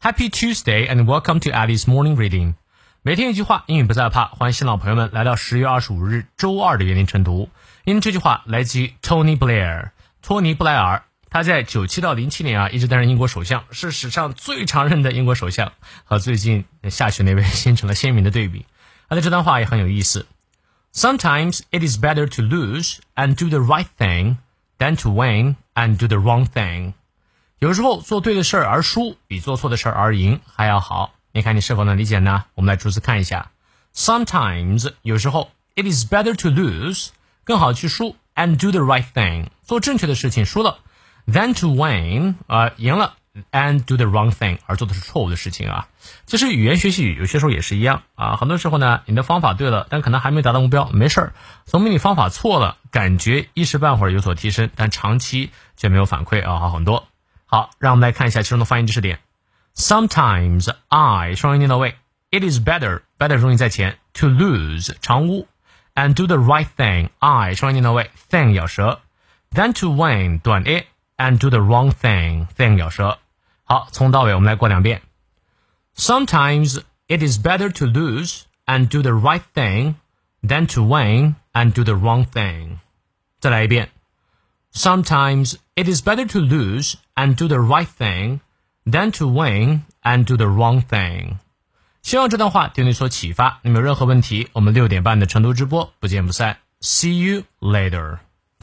Happy Tuesday and welcome to Alice Morning Reading。每天一句话，英语不再怕。欢迎新老朋友们来到十月二十五日周二的原定晨读。因为这句话来自于 Tony Blair，托尼布莱尔。他在九七到零七年啊，一直担任英国首相，是史上最长任的英国首相，和最近下去那位形成了鲜明的对比。他的这段话也很有意思。Sometimes it is better to lose and do the right thing than to win and do the wrong thing。 有时候做对的事儿而输，比做错的事儿而赢还要好。你看你是否能理解呢？我们来逐字看一下。Sometimes 有时候 it is better to lose 更好去输 and do the right thing 做正确的事情输了 than to win 啊赢了。and do the wrong thing，而做的是错误的事情啊。其实语言学习有些时候也是一样啊。很多时候呢，你的方法对了，但可能还没达到目标，没事儿。总比你方法错了，感觉一时半会儿有所提升，但长期却没有反馈啊好很多。好，让我们来看一下其中的发音知识点。Sometimes I 双音念到位，It is better better 重音在前，to lose 长乌，and do the right thing I 双音念到位，thing 咬舌，than to win 短 a。and do the wrong thing thing 咬舌。好，从到尾我们来过两遍。Sometimes it is better to lose and do the right thing than to win and do the wrong thing. 再来一遍。 Sometimes it is better to lose and do the right thing than to win and do the wrong thing. 希望这段话对你所启发。你们有任何问题，我们六点半的成都直播不见不散。See you later.